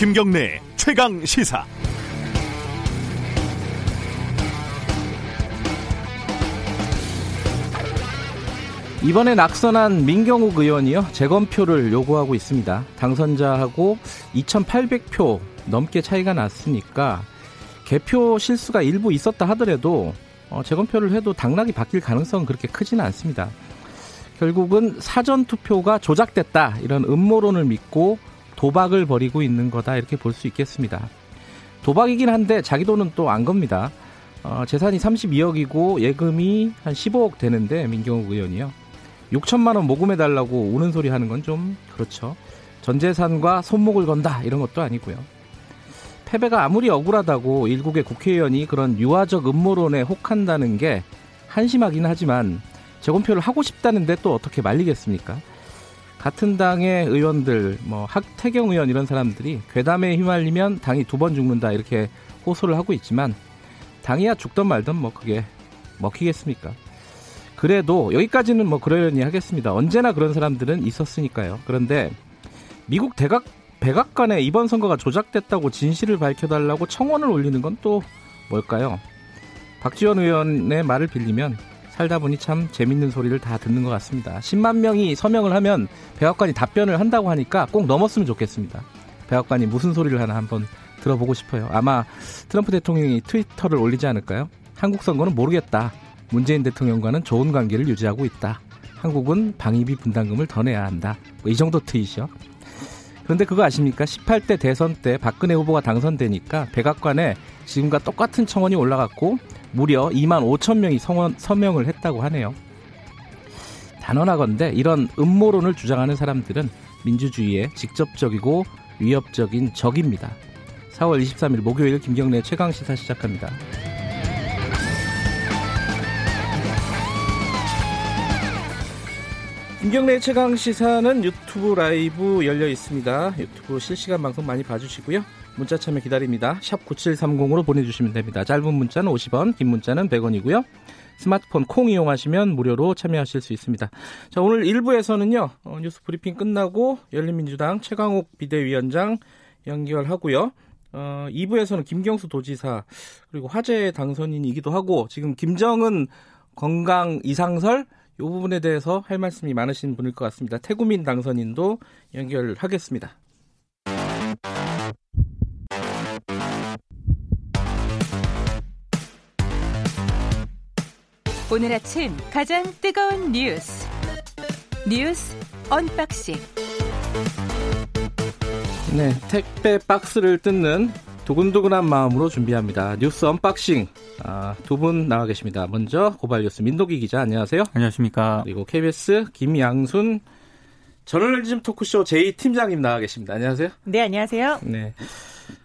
김경래 최강 시사. 이번에 낙선한 민경욱 의원이요 재검표를 요구하고 있습니다. 당선자하고 2,800표 넘게 차이가 났으니까 개표 실수가 일부 있었다 하더라도 어, 재검표를 해도 당락이 바뀔 가능성은 그렇게 크지는 않습니다. 결국은 사전 투표가 조작됐다 이런 음모론을 믿고 도박을 벌이고 있는 거다 이렇게 볼 수 있겠습니다. 도박이긴 한데 자기 돈은 또 안 겁니다. 어, 재산이 32억이고 예금이 한 15억 되는데 민경욱 의원이요. 6천만 원 모금해 달라고 우는 소리 하는 건 좀 그렇죠. 전 재산과 손목을 건다 이런 것도 아니고요. 패배가 아무리 억울하다고 일국의 국회의원이 그런 유화적 음모론에 혹한다는 게 한심하긴 하지만 재검표를 하고 싶다는데 또 어떻게 말리겠습니까? 같은 당의 의원들, 뭐 학태경 의원 이런 사람들이 괴담에 휘말리면 당이 두 번 죽는다 이렇게 호소를 하고 있지만 당이야 죽던 말던 뭐 그게 먹히겠습니까? 그래도 여기까지는 뭐 그러려니 하겠습니다. 언제나 그런 사람들은 있었으니까요. 그런데 미국 대각 백악관에 이번 선거가 조작됐다고 진실을 밝혀달라고 청원을 올리는 건 또 뭘까요? 박지원 의원의 말을 빌리면 살다 보니 참 재밌는 소리를 다 듣는 것 같습니다. 10만 명이 서명을 하면 백악관이 답변을 한다고 하니까 꼭 넘었으면 좋겠습니다. 백악관이 무슨 소리를 하나 한번 들어보고 싶어요. 아마 트럼프 대통령이 트위터를 올리지 않을까요? 한국 선거는 모르겠다. 문재인 대통령과는 좋은 관계를 유지하고 있다. 한국은 방위비 분담금을 더 내야 한다. 뭐 이 정도 트윗이요. 그런데 그거 아십니까? 18대 대선 때 박근혜 후보가 당선되니까 백악관에 지금과 똑같은 청원이 올라갔고 무려 2만 5천 명이 성원, 서명을 했다고 하네요. 단언하건대 이런 음모론을 주장하는 사람들은 민주주의의 직접적이고 위협적인 적입니다. 4월 23일 목요일 김경래 최강 시사 시작합니다. 김경래 최강 시사는 유튜브 라이브 열려 있습니다. 유튜브 실시간 방송 많이 봐주시고요. 문자 참여 기다립니다. 샵 9730으로 보내주시면 됩니다. 짧은 문자는 50원, 긴 문자는 100원이고요. 스마트폰 콩 이용하시면 무료로 참여하실 수 있습니다. 자, 오늘 1부에서는요, 어, 뉴스 브리핑 끝나고 열린민주당 최강욱 비대위원장 연결하고요. 어, 2부에서는 김경수 도지사, 그리고 화재 당선인이기도 하고, 지금 김정은 건강 이상설, 이 부분에 대해서 할 말씀이 많으신 분일 것 같습니다. 태구민 당선인도 연결하겠습니다. 오늘 아침 가장 뜨거운 뉴스 뉴스 unboxing 네 택배 박스를 뜯는 두근두근한 마음으로 준비합니다. 뉴스 unboxing 아, 두분 나와 계십니다. 먼저 고발 뉴스 민동기 기자 안녕하세요. 안녕하십니까. 그리고 KBS 김양순 저널리즘 토크쇼 제2 팀장님 나와 계십니다. 안녕하세요. 네 안녕하세요. 네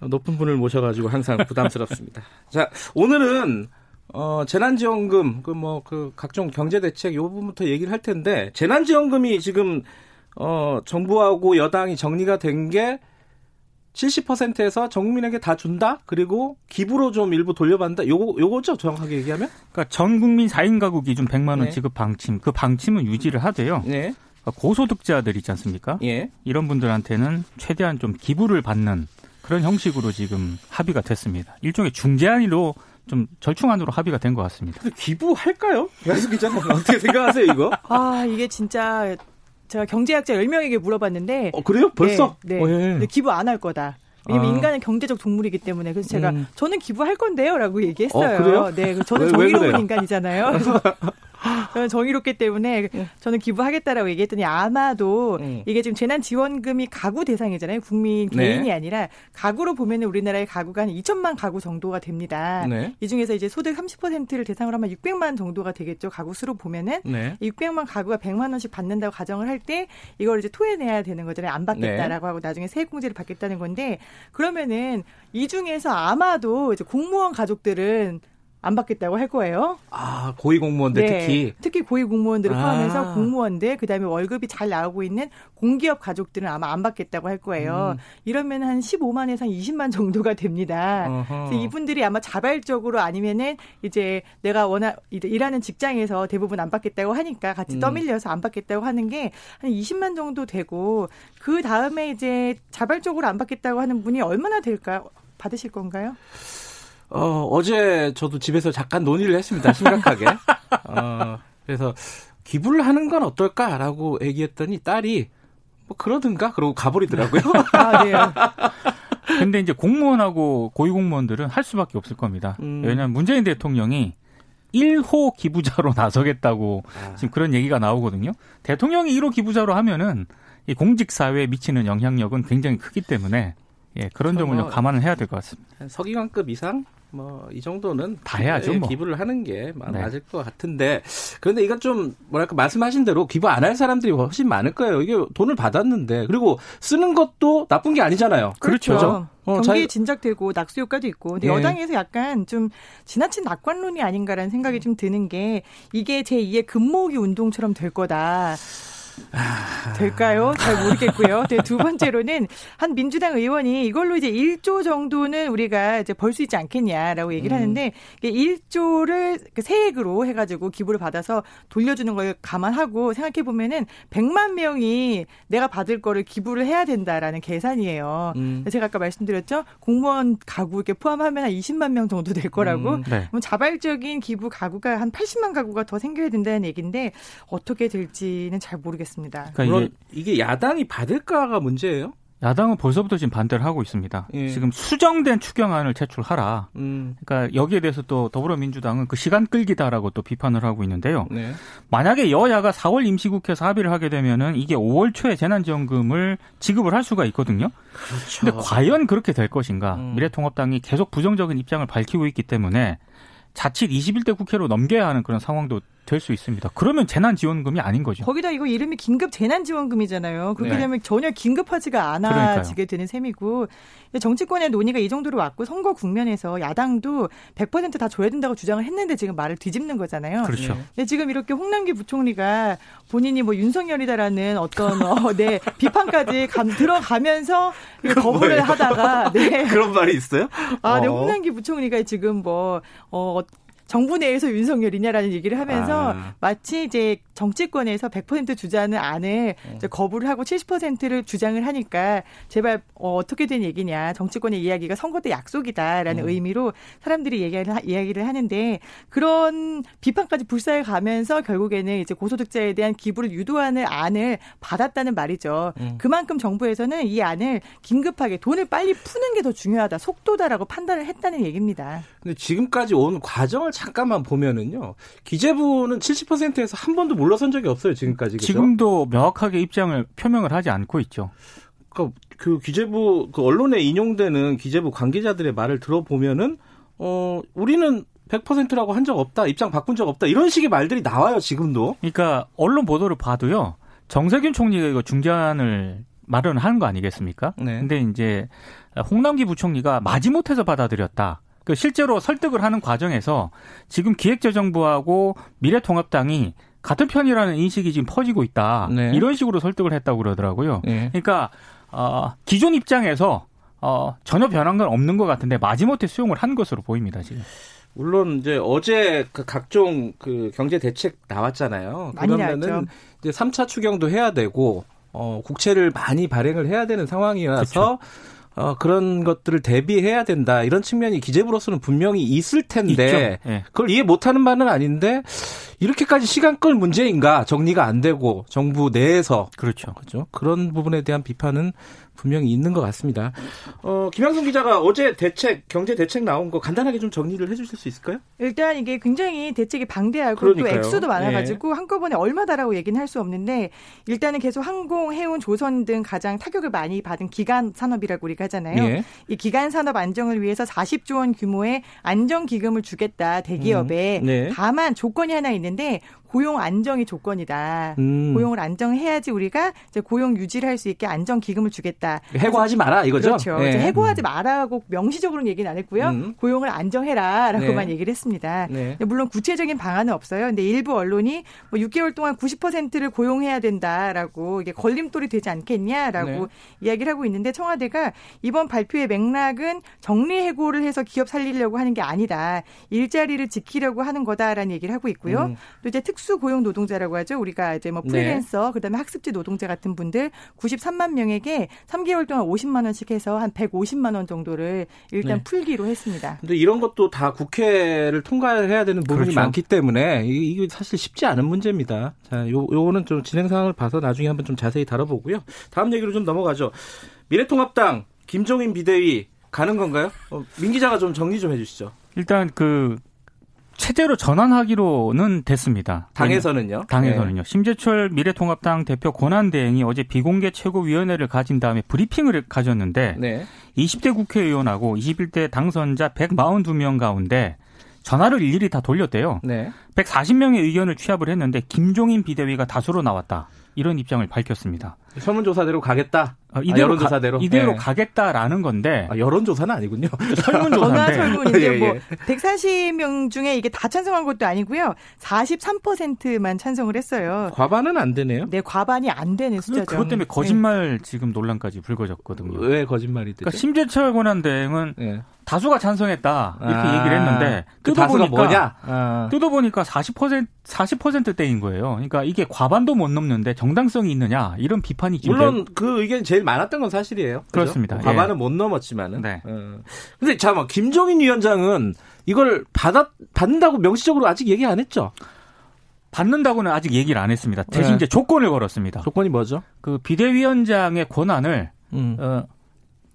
높은 분을 모셔가지고 항상 부담스럽습니다. 자 오늘은 어, 재난지원금, 그 뭐, 그 각종 경제 대책 요 부분부터 얘기를 할 텐데, 재난지원금이 지금, 어, 정부하고 여당이 정리가 된게 70%에서 전 국민에게 다 준다? 그리고 기부로 좀 일부 돌려받는다? 요거, 요거죠? 정확하게 얘기하면? 그러니까 전 국민 4인 가구 기준 100만 원 네. 지급 방침, 그 방침은 유지를 하되요 네. 그러니까 고소득자들 있지 않습니까? 예. 이런 분들한테는 최대한 좀 기부를 받는 그런 형식으로 지금 합의가 됐습니다. 일종의 중재안으로 좀 절충안으로 합의가 된 것 같습니다. 기부할까요? 야수 기자님 어떻게 생각하세요 이거? 아 이게 진짜 제가 경제학자 10명에게 물어봤는데 어 그래요? 벌써? 네. 네. 어, 예. 기부 안 할 거다. 왜냐면 아. 인간은 경제적 동물이기 때문에 그래서 제가 음. 저는 기부할 건데요라고 얘기했어요. 어, 그래요? 네, 저는 정의로운 인간이잖아요. 저는 정의롭기 때문에 네. 저는 기부하겠다라고 얘기했더니 아마도 네. 이게 지금 재난 지원금이 가구 대상이잖아요. 국민 네. 개인이 네. 아니라 가구로 보면 우리나라의 가구가 한 2천만 가구 정도가 됩니다. 네. 이 중에서 이제 소득 30%를 대상으로 하면 600만 정도가 되겠죠. 가구 수로 보면은 네. 600만 가구가 100만 원씩 받는다고 가정을 할 때 이걸 이제 토해내야 되는 거잖아요. 안 받겠다라고 하고 나중에 세액공제를 받겠다는 건데 그러면은 이 중에서 아마도 이제 공무원 가족들은 안 받겠다고 할 거예요. 아 고위 공무원들 네, 특히 특히 고위 공무원들을 아. 포함해서 공무원들 그다음에 월급이 잘 나오고 있는 공기업 가족들은 아마 안 받겠다고 할 거예요. 음. 이러면 한 15만에서 한 20만 정도가 됩니다. 어허. 그래서 이분들이 아마 자발적으로 아니면은 이제 내가 원하 일하는 직장에서 대부분 안 받겠다고 하니까 같이 음. 떠밀려서 안 받겠다고 하는 게 한 20만 정도 되고 그 다음에 이제 자발적으로 안 받겠다고 하는 분이 얼마나 될까요? 받으실 건가요? 어, 어제 저도 집에서 잠깐 논의를 했습니다. 심각하게. 어, 그래서 기부를 하는 건 어떨까라고 얘기했더니 딸이 뭐 그러든가 그러고 가버리더라고요. 아, 네. 근데 이제 공무원하고 고위공무원들은 할 수밖에 없을 겁니다. 음. 왜냐하면 문재인 대통령이 1호 기부자로 나서겠다고 아. 지금 그런 얘기가 나오거든요. 대통령이 1호 기부자로 하면은 이 공직 사회에 미치는 영향력은 굉장히 크기 때문에 예, 그런 점을 뭐 감안을 해야 될 것 같습니다. 서기관급 이상 뭐 이 정도는 다 해야죠. 뭐. 기부를 하는 게 네. 맞을 것 같은데 그런데 이건 좀 뭐랄까 말씀하신 대로 기부 안 할 사람들이 훨씬 많을 거예요. 이게 돈을 받았는데 그리고 쓰는 것도 나쁜 게 아니잖아요. 그렇죠. 그렇죠? 어, 경기 자... 진작되고 낙수 효과도 있고 근데 예. 여당에서 약간 좀 지나친 낙관론이 아닌가라는 생각이 좀 드는 게 이게 제2의 금모으기 운동처럼 될 거다. 될까요? 잘 모르겠고요. 네, 두 번째로는 한 민주당 의원이 이걸로 이제 1조 정도는 우리가 이제 벌 수 있지 않겠냐라고 얘기를 음. 하는데 1조를 그 세액으로 해가지고 기부를 받아서 돌려주는 걸 감안하고 생각해 보면은 100만 명이 내가 받을 거를 기부를 해야 된다라는 계산이에요. 음. 제가 아까 말씀드렸죠. 공무원 가구 이렇게 포함하면 한 20만 명 정도 될 거라고. 음. 네. 자발적인 기부 가구가 한 80만 가구가 더 생겨야 된다는 얘기인데 어떻게 될지는 잘 모르겠습니다. 모르겠습니다. 그러니까 물론 이게, 이게 야당이 받을까가 문제예요? 야당은 벌써부터 지금 반대를 하고 있습니다. 예. 지금 수정된 추경안을 제출하라. 음. 그러니까 여기에 대해서 또 더불어민주당은 그 시간 끌기다라고 또 비판을 하고 있는데요. 네. 만약에 여야가 4월 임시국회에서 합의를 하게 되면은 이게 5월 초에 재난지원금을 지급을 할 수가 있거든요. 그렇죠. 근데 과연 그렇게 될 것인가? 음. 미래통합당이 계속 부정적인 입장을 밝히고 있기 때문에 자칫 21대 국회로 넘겨야 하는 그런 상황도 될 수 있습니다. 그러면 재난지원금이 아닌 거죠. 거기다 이거 이름이 긴급 재난지원금이잖아요. 그렇게 네. 되면 전혀 긴급하지가 않아지게 되는 셈이고 정치권의 논의가 이 정도로 왔고 선거 국면에서 야당도 100%다 줘야 된다고 주장을 했는데 지금 말을 뒤집는 거잖아요. 그렇죠. 네. 근데 지금 이렇게 홍남기 부총리가 본인이 뭐 윤석열이다라는 어떤 어, 네, 비판까지 감, 들어가면서 거부를 하다가 네. 그런 말이 있어요? 아, 네. 어. 홍남기 부총리가 지금 뭐 어, 정부 내에서 윤석열이냐라는 얘기를 하면서 아. 마치 이제 정치권에서 100% 주자는 안을 어. 거부를 하고 70%를 주장을 하니까 제발 어, 어떻게 된 얘기냐 정치권의 이야기가 선거 때 약속이다라는 음. 의미로 사람들이 얘기를 이야기를 하는데 그런 비판까지 불사해 가면서 결국에는 이제 고소득자에 대한 기부를 유도하는 안을 받았다는 말이죠. 음. 그만큼 정부에서는 이 안을 긴급하게 돈을 빨리 푸는 게 더 중요하다 속도다라고 판단을 했다는 얘기입니다. 근데 지금까지 온 과정을 잠깐만 보면은요. 기재부는 70%에서 한 번도 물러선 적이 없어요, 지금까지. 그죠? 지금도 명확하게 입장을 표명을 하지 않고 있죠. 그러니까 그 기재부 그 언론에 인용되는 기재부 관계자들의 말을 들어보면은 어 우리는 100%라고 한 적 없다. 입장 바꾼 적 없다. 이런 식의 말들이 나와요, 지금도. 그러니까 언론 보도를 봐도요. 정세균 총리가 이거 중재안을 마련한 거 아니겠습니까? 네. 근데 이제 홍남기 부총리가 마지못해서 받아들였다. 그 실제로 설득을 하는 과정에서 지금 기획재정부하고 미래통합당이 같은 편이라는 인식이 지금 퍼지고 있다. 네. 이런 식으로 설득을 했다고 그러더라고요. 네. 그러니까 어, 기존 입장에서 어, 전혀 변한 건 없는 것 같은데 마지못해 수용을 한 것으로 보입니다 지금. 물론 이제 어제 그 각종 그 경제 대책 나왔잖아요. 그러면은 이제 3차 추경도 해야 되고 어, 국채를 많이 발행을 해야 되는 상황이라서 그쵸. 어, 그런 것들을 대비해야 된다. 이런 측면이 기재부로서는 분명히 있을 텐데 네. 그걸 이해 못하는 바는 아닌데 이렇게까지 시간 끌 문제인가 정리가 안 되고 정부 내에서 그렇죠. 그렇죠. 그런 부분에 대한 비판은 분명히 있는 것 같습니다. 어, 김양순 기자가 어제 대책, 경제 대책 나온 거 간단하게 좀 정리를 해주실 수 있을까요? 일단 이게 굉장히 대책이 방대하고 그러니까요. 또 액수도 많아가지고 네. 한꺼번에 얼마다라고 얘기는 할 수 없는데 일단은 계속 항공, 해운, 조선 등 가장 타격을 많이 받은 기간 산업이라고 우리가 하잖아요. 네. 이 기간 산업 안정을 위해서 40조 원 규모의 안정 기금을 주겠다 대기업에 음. 네. 다만 조건이 하나 있는데 고용 안정이 조건이다. 음. 고용을 안정해야지 우리가 이제 고용 유지를 할 수 있게 안정 기금을 주겠다. 해고하지 마라 이거죠. 그렇죠. 네. 해고하지 마라고 명시적으로는 얘기는 안 했고요. 음. 고용을 안정해라라고만 네. 얘기를 했습니다. 네. 물론 구체적인 방안은 없어요. 근데 일부 언론이 뭐 6개월 동안 90%를 고용해야 된다라고 이게 걸림돌이 되지 않겠냐라고 네. 이야기를 하고 있는데 청와대가 이번 발표의 맥락은 정리 해고를 해서 기업 살리려고 하는 게 아니다. 일자리를 지키려고 하는 거다라는 얘기를 하고 있고요. 음. 또 이제 특수 고용 노동자라고 하죠. 우리가 이제 뭐 네. 프리랜서 네. 그다음에 학습지 노동자 같은 분들 93만 명에게 3개월 동안 50만 원씩 해서 한 150만 원 정도를 일단 네. 풀기로 했습니다. 근데 이런 것도 다 국회를 통과해야 되는 부분이 그렇죠. 많기 때문에 이게 사실 쉽지 않은 문제입니다. 자, 요 요거는 좀 진행 상황을 봐서 나중에 한번 좀 자세히 다뤄보고요. 다음 얘기로 좀 넘어가죠. 미래통합당 김종인 비대위 가는 건가요? 어, 민 기자가 좀 정리 좀 해주시죠. 일단 그 체제로 전환하기로는 됐습니다. 당에서는요? 당에서는요. 네. 심재철 미래통합당 대표 권한대행이 어제 비공개 최고위원회를 가진 다음에 브리핑을 가졌는데 네. 20대 국회의원하고 21대 당선자 142명 가운데 전화를 일일이 다 돌렸대요. 네. 140명의 의견을 취합을 했는데 김종인 비대위가 다수로 나왔다. 이런 입장을 밝혔습니다. 설문조사대로 가겠다. 아, 이대로 아, 여론조사대로 가, 이대로 네. 가겠다라는 건데 아, 여론조사는 아니군요. 설문조사인데 설문인데 예, 예. 뭐 140명 중에 이게 다 찬성한 것도 아니고요. 43%만 찬성을 했어요. 과반은 안 되네요. 네, 과반이 안 되는 숫자죠. 그것 때문에 거짓말 네. 지금 논란까지 불거졌거든요. 왜 거짓말이 되죠? 그러니까 심재철 권한 대행은 네. 다수가 찬성했다 이렇게 아, 얘기를 했는데 그 뜯어보니까 뭐냐? 아. 뜯어보니까 40% 40%대인 거예요. 그러니까 이게 과반도 못 넘는데 정당성이 있느냐 이런 비판이 물론 그 의견 제일 많았던 건 사실이에요. 그렇죠? 그렇습니다 과반은 예. 못 넘었지만은. 네. 어. 근데 잠깐 김종인 위원장은 이걸 받아 받는다고 명시적으로 아직 얘기 안 했죠. 받는다고는 아직 얘기를 안 했습니다. 대신 네. 이제 조건을 걸었습니다. 조건이 뭐죠? 그 비대위원장의 권한을 음. 어,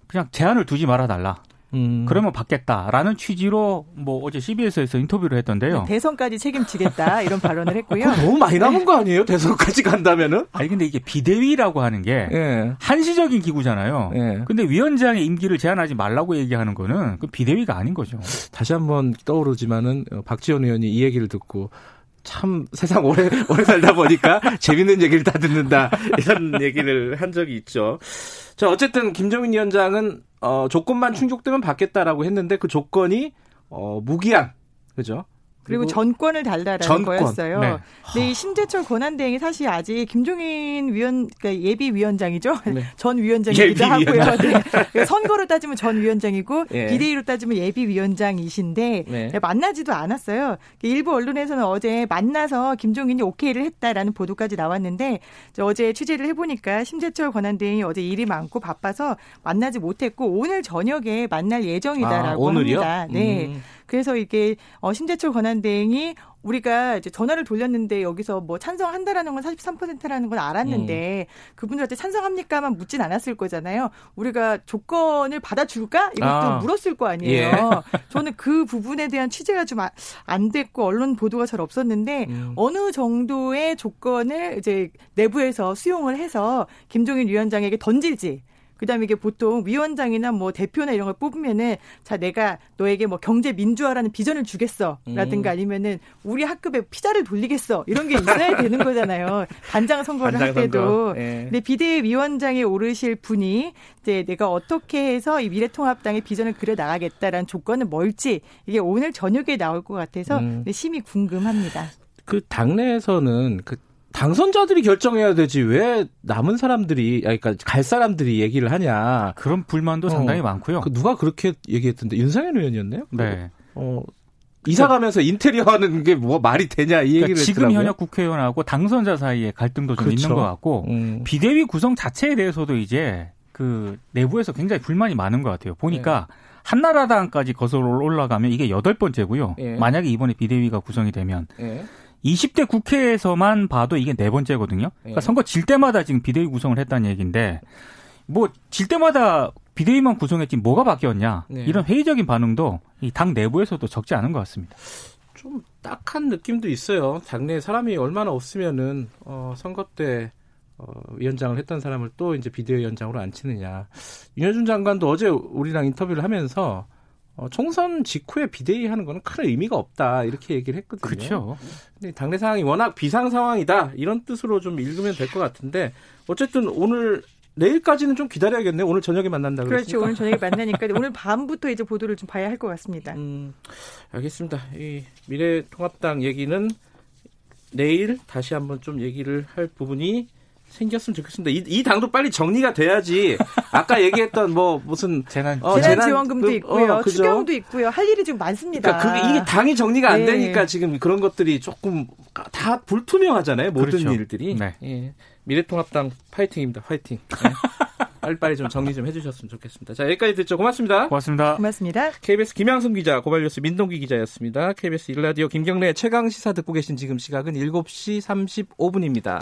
그냥 제한을 두지 말아 달라. 음. 그러면 받겠다라는 취지로 뭐 어제 CBS에서 인터뷰를 했던데요. 대선까지 책임지겠다 이런 발언을 했고요. 너무 많이 남은 네. 거 아니에요? 대선까지 간다면은? 아니 근데 이게 비대위라고 하는 게 예. 한시적인 기구잖아요. 예. 근데 위원장의 임기를 제한하지 말라고 얘기하는 거는 그 비대위가 아닌 거죠. 다시 한번 떠오르지만은 어, 박지원 의원이 이 얘기를 듣고 참 세상 오래 오래 살다 보니까 재밌는 얘기를 다 듣는다 이런 얘기를 한 적이 있죠. 자 어쨌든 김정인 위원장은 어, 조건만 충족되면 받겠다라고 했는데 그 조건이 어, 무기한 그죠? 그리고, 전권을 달라라는 전권. 거였어요. 네. 근데 이 심재철 권한대행이 사실 아직 김종인 위원 그러니까 예비 위원장이죠. 네. 전 위원장이기도 하고요. 네. 그러니까 선거로 따지면 전 위원장이고 예. 비대위로 따지면 예비 위원장이신데 네. 네. 만나지도 않았어요. 일부 언론에서는 어제 만나서 김종인이 오케이를 했다라는 보도까지 나왔는데 어제 취재를 해보니까 심재철 권한대행이 어제 일이 많고 바빠서 만나지 못했고 오늘 저녁에 만날 예정이다라고 아, 합니다. 네. 음. 그래서 이게 어 심재철 권한대행이 우리가 이제 전화를 돌렸는데 여기서 뭐 찬성한다라는 건 43%라는 건 알았는데 음. 그분들한테 찬성합니까만 묻진 않았을 거잖아요. 우리가 조건을 받아줄까 이것도 아. 물었을 거 아니에요. 예. 저는 그 부분에 대한 취재가 좀 안 됐고 언론 보도가 잘 없었는데 음. 어느 정도의 조건을 이제 내부에서 수용을 해서 김종인 위원장에게 던질지 그다음에 이게 보통 위원장이나 뭐 대표나 이런 걸 뽑으면은 자 내가 너에게 뭐 경제 민주화라는 비전을 주겠어라든가 음. 아니면은 우리 학급에 피자를 돌리겠어 이런 게 있어야 되는 거잖아요. 반장 선거를 반장 할 때도. 예. 근데 비대위원장에 오르실 분이 이제 내가 어떻게 해서 이 미래통합당의 비전을 그려 나가겠다라는 조건은 뭘지 이게 오늘 저녁에 나올 것 같아서 음. 심히 궁금합니다. 그 당내에서는 그 당선자들이 결정해야 되지 왜 남은 사람들이 그러니까 갈 사람들이 얘기를 하냐 그런 불만도 어. 상당히 많고요. 그 누가 그렇게 얘기했던데 윤상현 의원이었네요. 네. 어 이사 가면서 인테리어 하는 게 뭐 말이 되냐 이 그러니까 얘기를 그러니까 지금 했더라고요. 현역 국회의원하고 당선자 사이에 갈등도 좀 그렇죠. 있는 것 같고 음. 비대위 구성 자체에 대해서도 이제 그 내부에서 굉장히 불만이 많은 것 같아요. 보니까 네. 한나라당까지 거슬러 올라가면 이게 여덟 번째고요. 네. 만약에 이번에 비대위가 구성이 되면 네. 20대 국회에서만 봐도 이게 네 번째거든요. 그러니까 예. 선거 질 때마다 지금 비대위 구성을 했다는 얘기인데 뭐 질 때마다 비대위만 구성했지 뭐가 바뀌었냐 네. 이런 회의적인 반응도 이 당 내부에서도 적지 않은 것 같습니다. 좀 딱한 느낌도 있어요. 당내에 사람이 얼마나 없으면은 어, 선거 때 어, 위원장을 했던 사람을 또 이제 비대위원장으로 앉히느냐. 윤여준 장관도 어제 우리랑 인터뷰를 하면서 어, 총선 직후에 비대위 하는 거는 큰 의미가 없다 이렇게 얘기를 했거든요. 그렇죠. 근데 당내 상황이 워낙 비상 상황이다 이런 뜻으로 좀 읽으면 될 것 같은데 어쨌든 오늘 내일까지는 좀 기다려야겠네요. 오늘 저녁에 만난다 그랬으니까. 그렇죠. 오늘 저녁에 만나니까 오늘 밤부터 이제 보도를 좀 봐야 할 것 같습니다. 음, 알겠습니다. 이 미래통합당 얘기는 내일 다시 한번 좀 얘기를 할 부분이 생겼으면 좋겠습니다. 이, 이 당도 빨리 정리가 돼야지. 아까 얘기했던 뭐 무슨 재난 어, 재난 지원금도 그, 있고요, 어, 추경도 있고요. 할 일이 좀 많습니다. 그러니까 그게 이게 당이 정리가 안 네. 되니까 지금 그런 것들이 조금 다 불투명하잖아요. 모든 그렇죠. 일들이. 네. 예. 미래통합당 파이팅입니다. 파이팅. 네. 빨리빨리 좀 정리 좀 해주셨으면 좋겠습니다. 자, 여기까지 듣죠. 고맙습니다. 고맙습니다. 고맙습니다. KBS 김양순 기자, 고발뉴스 민동기 기자였습니다. KBS 일라디오 김경래 최강 시사 듣고 계신 지금 시각은 7시 35분입니다.